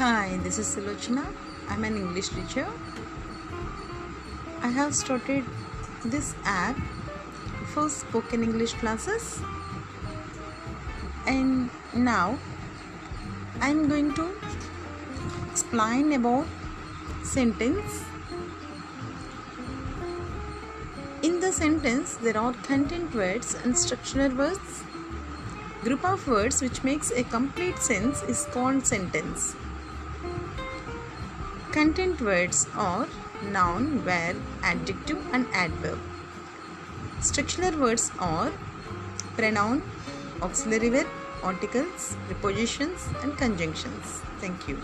Hi, this is Sulochana. I'm an English teacher. I have started this app for spoken English classes, and now I'm going to explain about sentence. In the sentence, there are content words and structural words. Group of words which makes a complete sense is called sentence. Content words are noun, verb, adjective, and adverb. Structural words are pronoun, auxiliary verb, articles, prepositions, and conjunctions. Thank you.